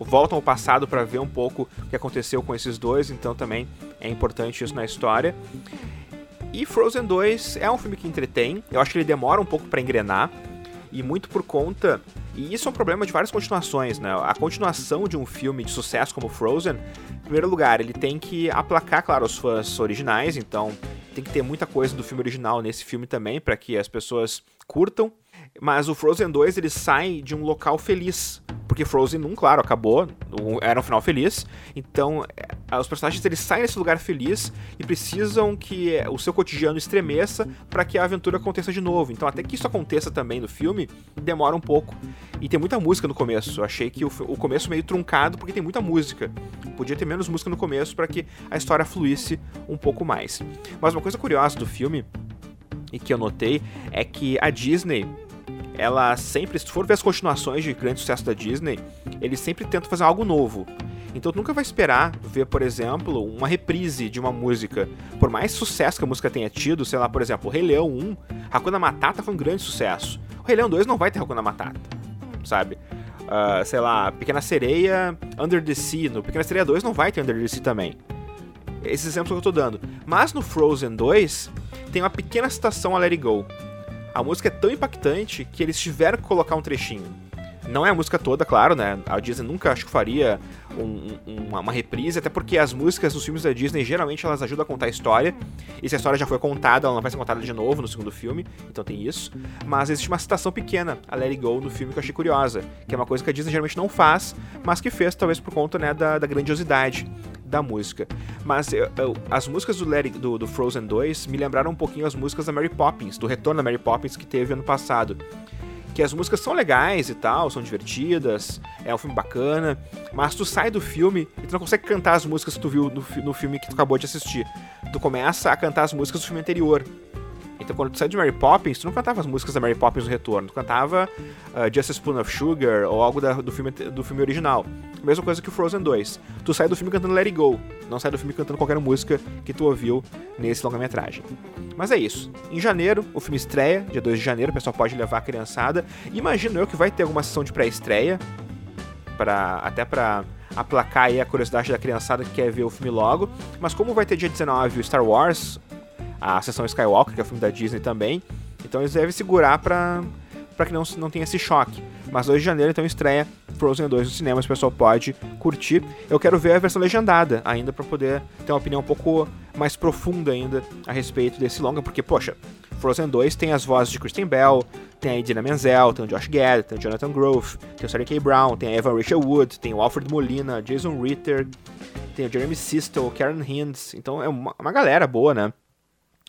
voltam ao passado para ver um pouco o que aconteceu com esses dois, então também é importante isso na história. E Frozen 2 é um filme que entretém, eu acho que ele demora um pouco para engrenar, e muito por conta. E isso é um problema de várias continuações, né? A continuação de um filme de sucesso como Frozen, em primeiro lugar, ele tem que aplacar, claro, os fãs originais, então tem que ter muita coisa do filme original nesse filme também, para que as pessoas curtam. Mas o Frozen 2 ele sai de um local feliz. Porque Frozen 1, claro, acabou, era um final feliz. Então, é, os personagens eles saem desse lugar feliz e precisam que é, o seu cotidiano estremeça para que a aventura aconteça de novo. Então, até que isso aconteça também no filme, demora um pouco. E tem muita música no começo. Eu achei que o, o começo meio truncado porque tem muita música. Podia ter menos música no começo para que a história fluísse um pouco mais. Mas uma coisa curiosa do filme e que eu notei é que a Disney ela sempre, se for ver as continuações de grande sucesso da Disney, eles sempre tentam fazer algo novo. Então tu nunca vai esperar ver, por exemplo, uma reprise de uma música. Por mais sucesso que a música tenha tido, sei lá, por exemplo, o Rei Leão 1, Hakuna Matata foi um grande sucesso. O Rei Leão 2 não vai ter Hakuna Matata, sabe? Uh, sei lá, Pequena Sereia, Under the Sea, no Pequena Sereia 2 não vai ter Under the Sea também. Esses exemplos que eu tô dando. Mas no Frozen 2, tem uma pequena citação a Let It Go. A música é tão impactante que eles tiveram que colocar um trechinho. Não é a música toda, claro, né? A Disney nunca acho que faria um, uma, uma, reprise, até porque as músicas dos filmes da Disney geralmente elas ajudam a contar a história. E se a história já foi contada, ela não vai ser contada de novo no segundo filme, então tem isso. Mas existe uma citação pequena, a Let It Go, no filme que eu achei curiosa, que é uma coisa que a Disney geralmente não faz, mas que fez talvez por conta né, da, da grandiosidade da música. Mas eu, eu, as músicas do, Larry, do, do, Frozen 2 me lembraram um pouquinho as músicas da Mary Poppins, do retorno da Mary Poppins que teve ano passado. Que as músicas são legais e tal, são divertidas, é um filme bacana, mas tu sai do filme e tu não consegue cantar as músicas que tu viu no, no filme que tu acabou de assistir. Tu começa a cantar as músicas do filme anterior. Então, quando tu sai de Mary Poppins, tu não cantava as músicas da Mary Poppins no retorno, tu cantava uh, Just a Spoon of Sugar ou algo da, do, filme, do filme original. Mesma coisa que o Frozen 2. Tu sai do filme cantando Let It Go, não sai do filme cantando qualquer música que tu ouviu nesse longa-metragem. Mas é isso. Em janeiro, o filme estreia, dia 2 de janeiro, o pessoal pode levar a criançada. Imagino eu que vai ter alguma sessão de pré-estreia, para até para aplacar aí a curiosidade da criançada que quer ver o filme logo. Mas como vai ter dia 19 o Star Wars, a sessão Skywalker, que é o filme da Disney também. Então eles devem segurar pra, pra que não, não tenha esse choque. Mas 2 de janeiro então estreia Frozen 2 no cinema, o pessoal pode curtir. Eu quero ver a versão legendada ainda para poder ter uma opinião um pouco mais profunda ainda a respeito desse longa, porque, poxa, Frozen 2 tem as vozes de Kristen Bell, tem a Idina Menzel, tem o Josh Gad, tem o Jonathan Grove, tem o Sarah K. Brown, tem a Evan Rachel Wood, tem o Alfred Molina, Jason Ritter, tem o Jeremy Sisto, Karen Hinds, então é uma, uma galera boa, né?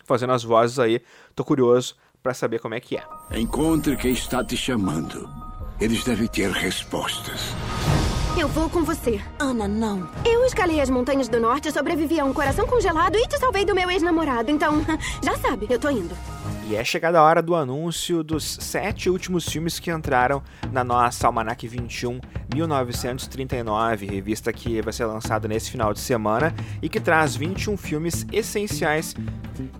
Fazendo as vozes aí. Tô curioso para saber como é que é. Encontre quem está te chamando. Eles devem ter respostas. Eu vou com você. Ana, não. Eu escalei as montanhas do norte, sobrevivi a um coração congelado e te salvei do meu ex-namorado. Então, *laughs* já sabe, eu tô indo. E é chegada a hora do anúncio dos sete últimos filmes que entraram na nossa Almanac 21 1939, revista que vai ser lançada nesse final de semana e que traz 21 filmes essenciais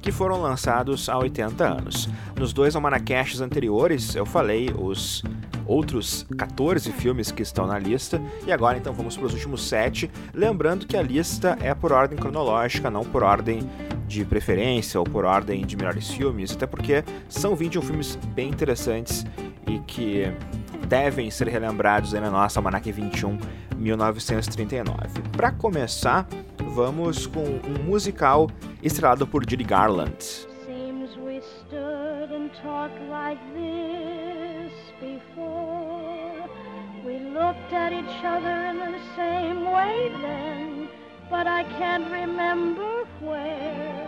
que foram lançados há 80 anos. Nos dois almanacasts anteriores eu falei os outros 14 filmes que estão na lista e agora então vamos para os últimos 7, lembrando que a lista é por ordem cronológica, não por ordem de preferência ou por ordem de melhores filmes, até porque são 21 filmes bem interessantes e que devem ser relembrados aí na nossa Almanac 21 1939. Para começar, vamos com um musical estrelado por Judy Garland. Seems we stood and talked like this before. We looked at each other in the same way then, but I can't remember where.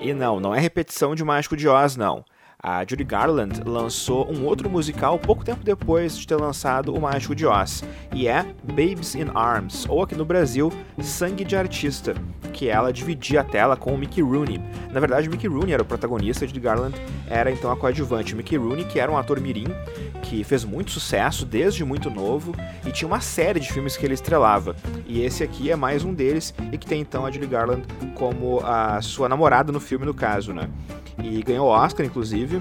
E não, não é repetição de Mágico de Oz, não. A Judy Garland lançou um outro musical pouco tempo depois de ter lançado O Mágico de Oz, e é Babes in Arms, ou aqui no Brasil, Sangue de Artista, que ela dividia a tela com o Mickey Rooney. Na verdade, o Mickey Rooney era o protagonista, Judy Garland era então a coadjuvante. O Mickey Rooney, que era um ator mirim, que fez muito sucesso desde muito novo e tinha uma série de filmes que ele estrelava. E esse aqui é mais um deles e que tem então a Judy Garland como a sua namorada no filme, no caso, né? e ganhou Oscar, inclusive.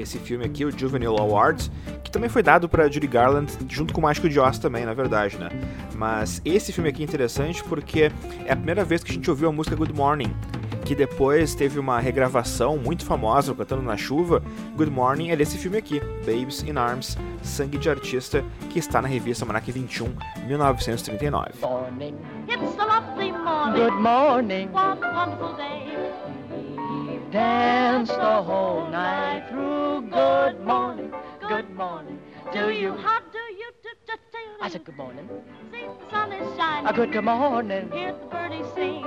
Esse filme aqui, o Juvenile Awards, que também foi dado para Judy Garland, junto com o Mágico de Oz também, na verdade, né? Mas esse filme aqui é interessante porque é a primeira vez que a gente ouviu a música Good Morning, que depois teve uma regravação muito famosa, Cantando na Chuva. Good Morning é desse filme aqui, Babes in Arms, Sangue de Artista, que está na revista Manac 21, 1939. Morning. It's a lovely morning. Good morning. What a wonderful day. Dance the whole night through. Good morning, good morning. Do you? How do you do? do, do I said good morning. See the sun is shining. A good good morning. Hear the birdies sing.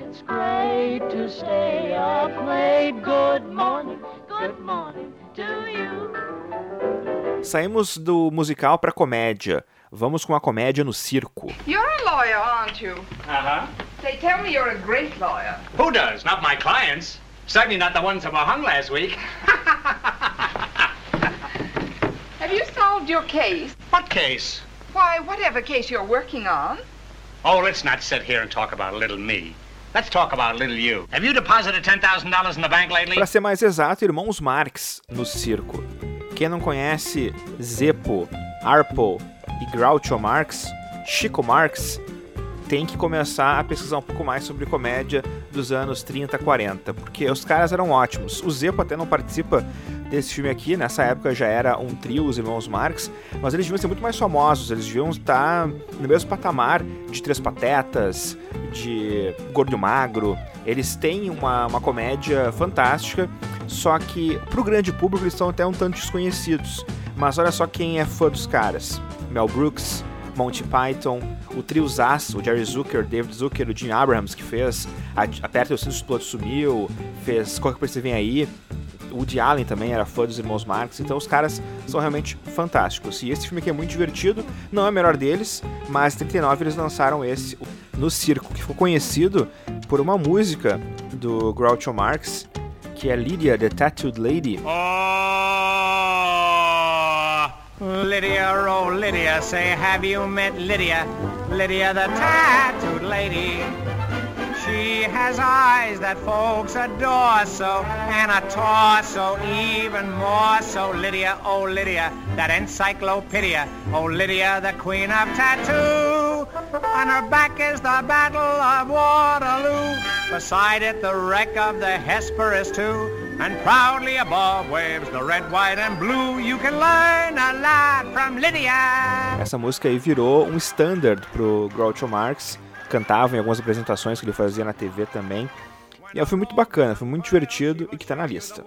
It's great to stay up late. Good morning, good morning to you. Saímos do musical para comédia. Vamos com a comédia no circo. You're a lawyer, aren't you? Uh-huh. They tell me you're a great lawyer. Who does? Not my clients. Certainly not the ones that were hung last week. *laughs* Have you solved your case? What case? Why, whatever case you're working on. Oh, let's not sit here and talk about little me. Let's talk about little you. Have you deposited $10,000 in the bank lately? Para ser mais exato, irmãos Marx no circo. Quem não conhece Zeppo, Arpo e Groucho Marx, Chico Marx, tem que começar a pesquisar um pouco mais sobre comédia dos anos 30, 40, porque os caras eram ótimos. O Zepo até não participa desse filme aqui, nessa época já era um trio, os irmãos Marx, mas eles deviam ser muito mais famosos, eles deviam estar no mesmo patamar de Três Patetas, de Gordo Magro. Eles têm uma, uma comédia fantástica, só que pro grande público eles estão até um tanto desconhecidos. Mas olha só quem é fã dos caras: Mel Brooks, Monty Python, o trio Zaz, o Jerry Zucker, David Zucker, o Jim Abrahams, que fez Aperta o Cinto, Explode Sumiu, fez Qualquer Coisa Vem Aí, o Woody Allen também era fã dos irmãos Marx, então os caras são realmente fantásticos. E esse filme aqui é muito divertido, não é o melhor deles, mas em 39 eles lançaram esse no circo, que ficou conhecido por uma música do Groucho Marx, que é Lydia, the Tattooed Lady. Oh! Lydia, oh Lydia, say have you met Lydia? Lydia the tattooed lady. She has eyes that folks adore so, and a torso even more so. Lydia, oh Lydia, that encyclopedia. Oh Lydia, the queen of tattoo. On her back is the Battle of Waterloo. Beside it, the wreck of the Hesperus too. And proudly above waves the red, white and blue. You can learn a lot from Lydia. Essa música aí virou um standard pro Groucho Marx. Cantava em algumas apresentações que ele fazia na TV também. E é um filme muito bacana, foi muito divertido e que tá na lista.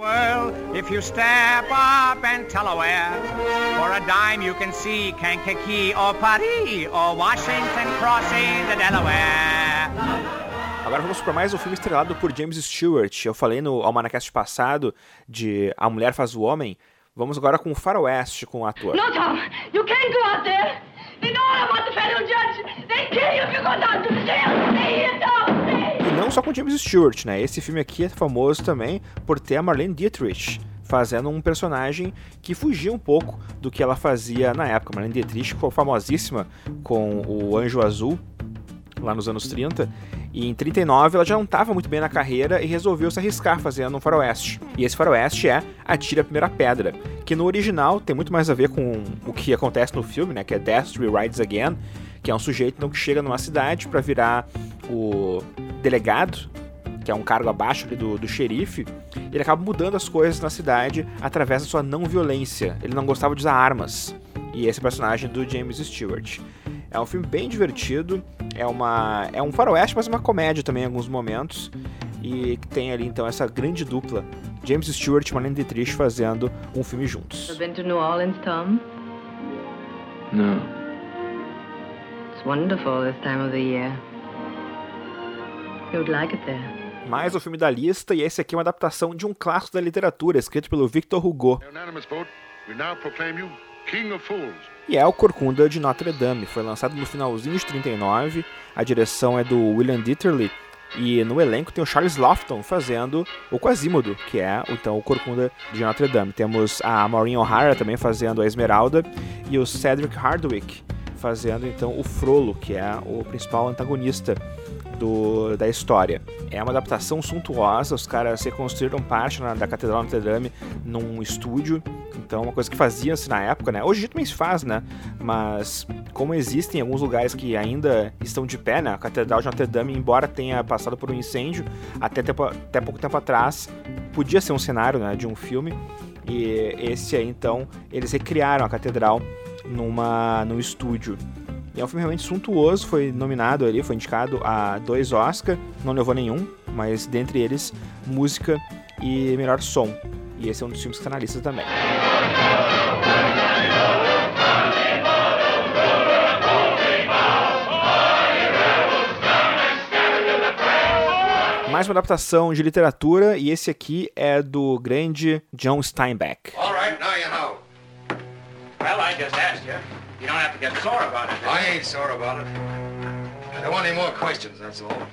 Agora vamos para mais um filme estrelado por James Stewart. Eu falei no Almanacast passado de A Mulher Faz o Homem. Vamos agora com o Faroeste com o ator. No, Tom, you can't go out there. They know all about the federal judge. They kill you if you go down to the jail. Stay here, Tom. E não só com James Stewart, né? Esse filme aqui é famoso também por ter a Marlene Dietrich fazendo um personagem que fugia um pouco do que ela fazia na época. Marlene Dietrich ficou famosíssima com o Anjo Azul lá nos anos 30 e em 39 ela já não estava muito bem na carreira e resolveu se arriscar fazendo um faroeste. E esse faroeste é Atire a Primeira Pedra, que no original tem muito mais a ver com o que acontece no filme, né, que é Destry Rides Again, que é um sujeito então, que chega numa cidade para virar o delegado, que é um cargo abaixo do, do xerife, ele acaba mudando as coisas na cidade através da sua não violência. Ele não gostava de usar armas. E esse é personagem do James Stewart. É um filme bem divertido, é, uma, é um faroeste, mas uma comédia também em alguns momentos. E tem ali então essa grande dupla, James Stewart e Marlene Dietrich fazendo um filme juntos. Been to New Orleans, Tom? No. It's wonderful this time of the year. You would like it there. Mais um filme da lista, e esse aqui é uma adaptação de um clássico da literatura, escrito pelo Victor Hugo. E é o Corcunda de Notre Dame. Foi lançado no finalzinho de 39. A direção é do William Dieterle. E no elenco tem o Charles Lofton fazendo o Quasimodo, que é então o Corcunda de Notre Dame. Temos a Maureen O'Hara também fazendo a Esmeralda e o Cedric Hardwick fazendo então o Frollo, que é o principal antagonista do, da história. É uma adaptação suntuosa, os caras reconstruíram parte na, da Catedral Notre Dame num estúdio, então uma coisa que fazia-se na época, né? Hoje também se faz, né? Mas como existem alguns lugares que ainda estão de pé, né? A Catedral de Notre Dame, embora tenha passado por um incêndio, até, tempo, até pouco tempo atrás, podia ser um cenário né, de um filme, e esse aí, então, eles recriaram a catedral numa, num estúdio. E é um filme realmente suntuoso, foi nominado ali, foi indicado a dois Oscar, não levou nenhum, mas dentre eles, música e melhor som. E esse é um dos filmes que lista também. Mais uma adaptação de literatura, e esse aqui é do grande John Steinbeck. All right, now you know. Well, I just asked you. You don't have to get sore about it. I ain't sore about it. I don't want any more questions, that's all.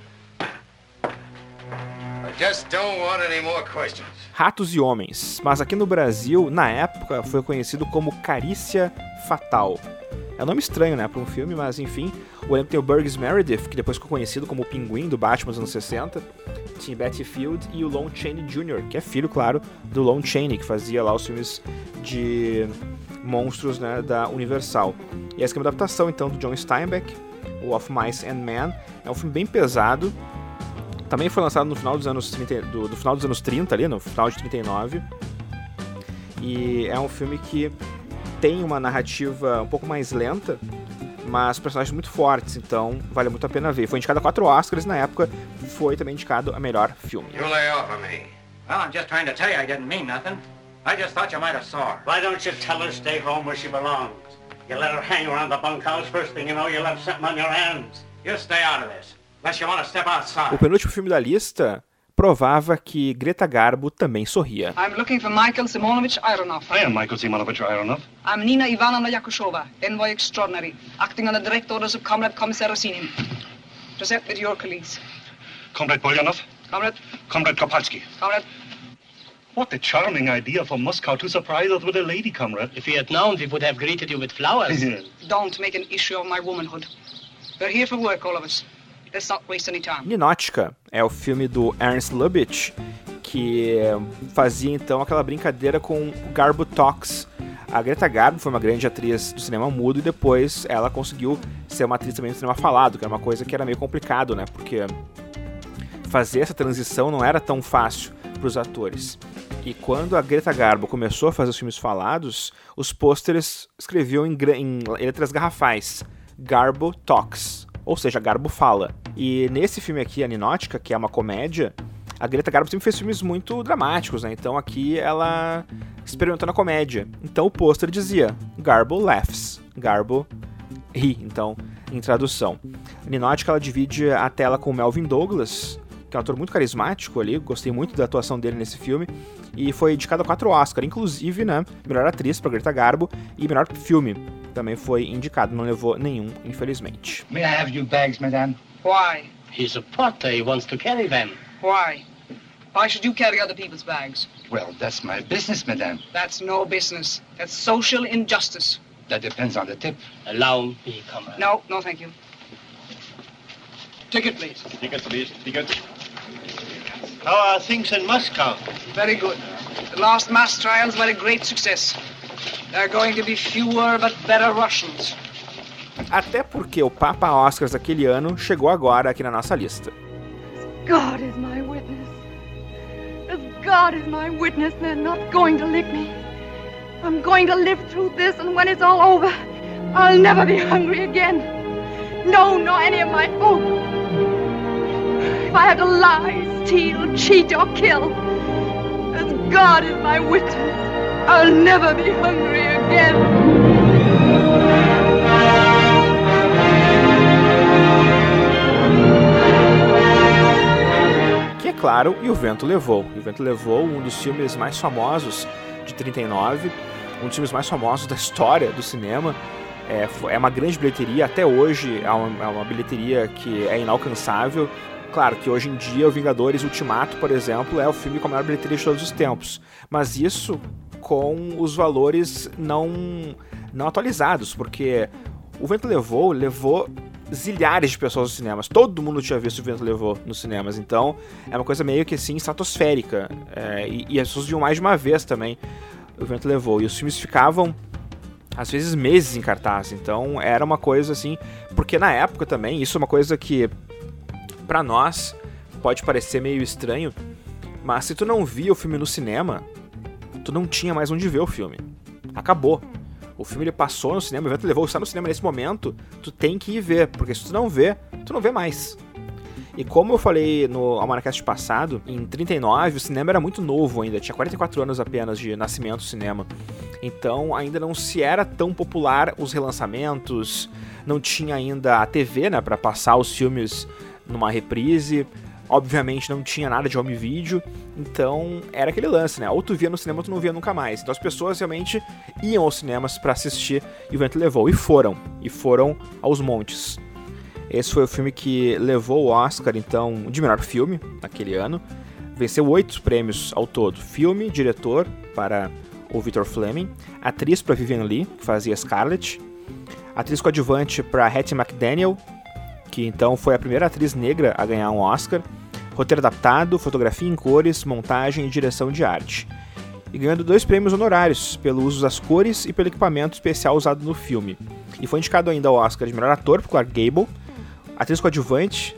I just don't want any more questions. Ratos e Homens, mas aqui no Brasil, na época, foi conhecido como Carícia Fatal. É um nome estranho, né, para um filme, mas enfim. O elenco tem o Burgess Meredith, que depois ficou conhecido como o Pinguim do Batman dos anos 60. Tim Betty Field e o Lon Chaney Jr., que é filho, claro, do Lon Chaney, que fazia lá os filmes de monstros né, da Universal. E essa é uma adaptação, então, do John Steinbeck, o Of Mice and Men. É um filme bem pesado. Também foi lançado no final dos anos 30, do, do final dos anos 30 ali, no final de 39. E é um filme que tem uma narrativa um pouco mais lenta, mas personagens muito fortes, então vale muito a pena ver. Foi indicado a quatro Oscars na época, foi também indicado a melhor filme. You lay off of me. Well, I'm just trying to tell you I didn't mean nothing. I just thought you might have saw her. Why don't you tell her to stay home where she belongs? You let her hang around the bunkhouse, first thing you know, you'll have something on your hands. You stay out of this, unless you want to step outside. O penúltimo filme da lista provava que Greta Garbo também sorria. I'm looking for Michael Simonovich Ironov. I am Michael Simonovich Ironov. I'm Nina Ivanovna Yakushova, envoy extraordinary, acting on the direct orders of Comrade Commissar Rosinin. Present with your colleagues. Comrade Polyanov. Comrade. Comrade Kopalski. Comrade. What a charming idea for Moscow to surprise us with a lady, comrade. If we had known, we would have greeted you with flowers. *laughs* Don't make an issue of my womanhood. We're here for work, all of us. Let's not waste any time. Ninótica é o filme do Ernst Lubitsch, que fazia então aquela brincadeira com Garbo Talks. A Greta Garbo foi uma grande atriz do cinema mudo e depois ela conseguiu ser uma atriz também do cinema falado, que era uma coisa que era meio complicado, né? Porque fazer essa transição não era tão fácil para os atores. E quando a Greta Garbo começou a fazer os filmes falados, os pôsteres escreviam em, em letras garrafais Garbo Talks, ou seja, Garbo fala. E nesse filme aqui, a Ninótica, que é uma comédia, a Greta Garbo sempre fez filmes muito dramáticos, né? Então aqui ela experimentou na comédia. Então o pôster dizia Garbo laughs, Garbo ri. Então, em tradução. A Ninótica ela divide a tela com Melvin Douglas, que é um ator muito carismático ali, gostei muito da atuação dele nesse filme, e foi indicado a quatro Oscars, inclusive, né, melhor atriz para Greta Garbo e melhor filme também foi indicado, não levou nenhum, infelizmente. May I have your bags, madame? Why? He's a porter, he wants to carry them. Why? Why should you carry other people's bags? Well, that's my business, madame. That's no business. That's social injustice. That depends on the tip. Allow me, comrade. No, no, thank you. Ticket, please. Ticket, please. Ticket. How are things in Moscow? Very good. The last mass trials were a great success. There are going to be fewer but better Russians. Até porque o Papa Oscars daquele ano chegou agora aqui na nossa lista. God is my witness. As God is my witness, they're not going to lick me. I'm going to live through this, and when it's all over, I'll never be hungry again. No, nor any of my folk. If I have to lie, steal, cheat, or kill, as God is my witness, I'll never be hungry again. Que é claro, E o Vento Levou. E o Vento Levou, um dos filmes mais famosos de 39, um dos filmes mais famosos da história do cinema. É, é uma grande bilheteria, até hoje é uma, é uma bilheteria que é inalcançável. Claro que hoje em dia o Vingadores Ultimato, por exemplo, é o filme com a maior bilheteria de todos os tempos. Mas isso com os valores não, não atualizados, porque o Vento Levou levou zilhares de pessoas nos cinemas. Todo mundo tinha visto o Vento Levou nos cinemas. Então, é uma coisa meio que assim, estratosférica. É, e, e as pessoas viam mais de uma vez também o Vento Levou. E os filmes ficavam, às vezes, meses em cartaz. Então, era uma coisa assim. Porque na época também, isso é uma coisa que, para nós, pode parecer meio estranho. Mas se tu não via o filme no cinema, tu não tinha mais onde ver o filme. Acabou. O filme ele passou no cinema, o evento levou, está no cinema nesse momento, tu tem que ir ver, porque se tu não vê, tu não vê mais. E como eu falei no Almanacast passado, em 39 o cinema era muito novo ainda, tinha 44 anos apenas de nascimento do cinema. Então ainda não se era tão popular os relançamentos, não tinha ainda a TV, né, para passar os filmes numa reprise. Obviamente não tinha nada de home video, então era aquele lance, né? Ou tu via no cinema ou tu não via nunca mais. Então as pessoas realmente iam aos cinemas para assistir e o vento levou. E foram, e foram aos montes. Esse foi o filme que levou o Oscar, então, de melhor filme naquele ano. Venceu oito prêmios ao todo: filme, diretor para o Victor Fleming, atriz para Vivian Lee, que fazia Scarlett, atriz coadjuvante para Hattie McDaniel, que então foi a primeira atriz negra a ganhar um Oscar, roteiro adaptado, fotografia em cores, montagem e direção de arte. E ganhando dois prêmios honorários pelo uso das cores e pelo equipamento especial usado no filme. E foi indicado ainda ao Oscar de melhor ator por Clark Gable, atriz coadjuvante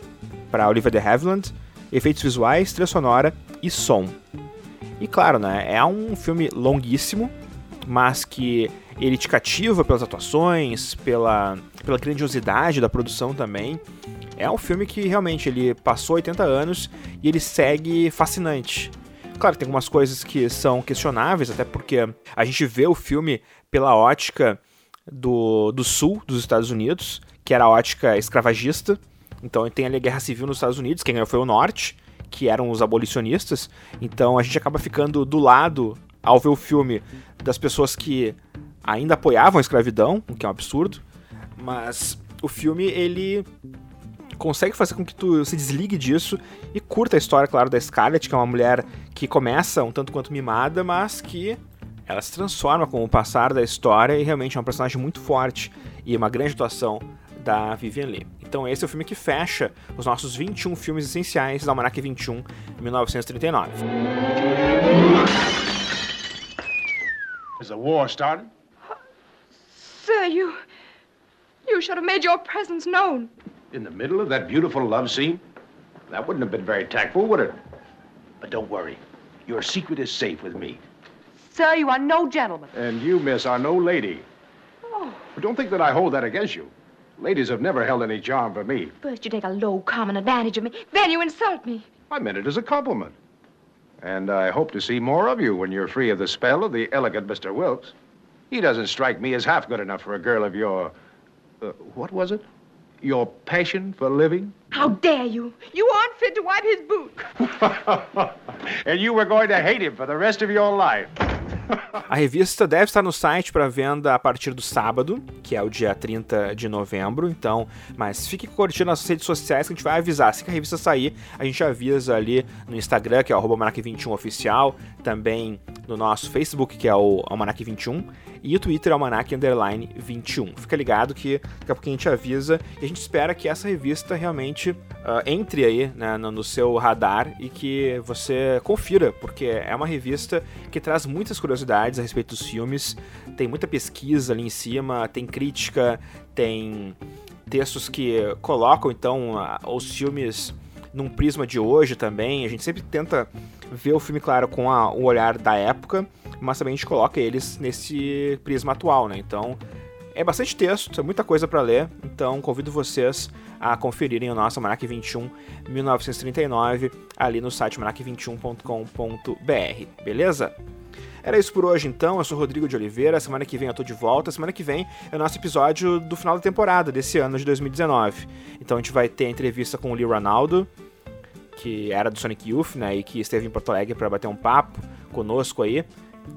para Olivia de Havilland, efeitos visuais, trilha sonora e som. E claro, né, é um filme longuíssimo, mas que ele te cativa pelas atuações, pela, pela grandiosidade da produção também. É um filme que realmente ele passou 80 anos e ele segue fascinante. Claro, tem algumas coisas que são questionáveis, até porque a gente vê o filme pela ótica do, do sul dos Estados Unidos, que era a ótica escravagista. Então tem ali a guerra civil nos Estados Unidos, quem ganhou foi o norte, que eram os abolicionistas. Então a gente acaba ficando do lado, ao ver o filme, das pessoas que ainda apoiavam a escravidão, o que é um absurdo, mas o filme ele consegue fazer com que tu se desligue disso e curta a história, claro, da Scarlett, que é uma mulher que começa um tanto quanto mimada, mas que ela se transforma com o passar da história e realmente é uma personagem muito forte e uma grande atuação da Vivian Lee. Então esse é o filme que fecha os nossos 21 filmes essenciais da Almanac 21, 1939. Is the war starting? Sir, you. You should have made your presence known. In the middle of that beautiful love scene? That wouldn't have been very tactful, would it? But don't worry. Your secret is safe with me. Sir, you are no gentleman. And you, miss, are no lady. Oh. But don't think that I hold that against you. Ladies have never held any charm for me. First you take a low, common advantage of me, then you insult me. I meant it as a compliment. And I hope to see more of you when you're free of the spell of the elegant Mr. Wilkes. He doesn't strike me as half good enough for a girl of your. Uh, what was it? Your passion for living? How dare you? You aren't fit to wipe his boot. *laughs* and you were going to hate him for the rest of your life. *laughs* A revista deve estar no site para venda a partir do sábado, que é o dia 30 de novembro. Então, mas fique curtindo nas redes sociais que a gente vai avisar. Assim que a revista sair, a gente avisa ali no Instagram, que é o Almanac21 Oficial, também no nosso Facebook, que é o Almanac21, e o Twitter Almanac Underline 21. Fica ligado que daqui a pouco a gente avisa e a gente espera que essa revista realmente uh, entre aí né, no, no seu radar e que você confira, porque é uma revista que traz muitas curiosidades a respeito dos filmes, tem muita pesquisa ali em cima, tem crítica, tem textos que colocam então os filmes num prisma de hoje também. A gente sempre tenta ver o filme, claro, com a, o olhar da época, mas também a gente coloca eles nesse prisma atual, né? Então é bastante texto, é muita coisa para ler, então convido vocês a conferirem o nosso Manac 21 1939 ali no site manac21.com.br, beleza? Era isso por hoje então, eu sou Rodrigo de Oliveira, semana que vem eu tô de volta, semana que vem é o nosso episódio do final da temporada desse ano de 2019. Então a gente vai ter a entrevista com o Lee Ronaldo, que era do Sonic Youth, né, e que esteve em Porto Alegre para bater um papo conosco aí.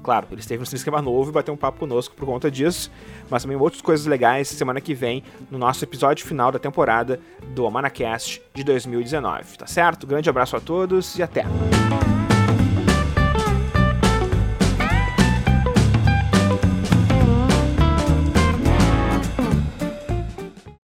Claro, ele esteve no Esquema Novo e bateu um papo conosco por conta disso, mas também outras coisas legais semana que vem no nosso episódio final da temporada do Amanacast de 2019, tá certo? Grande abraço a todos e até!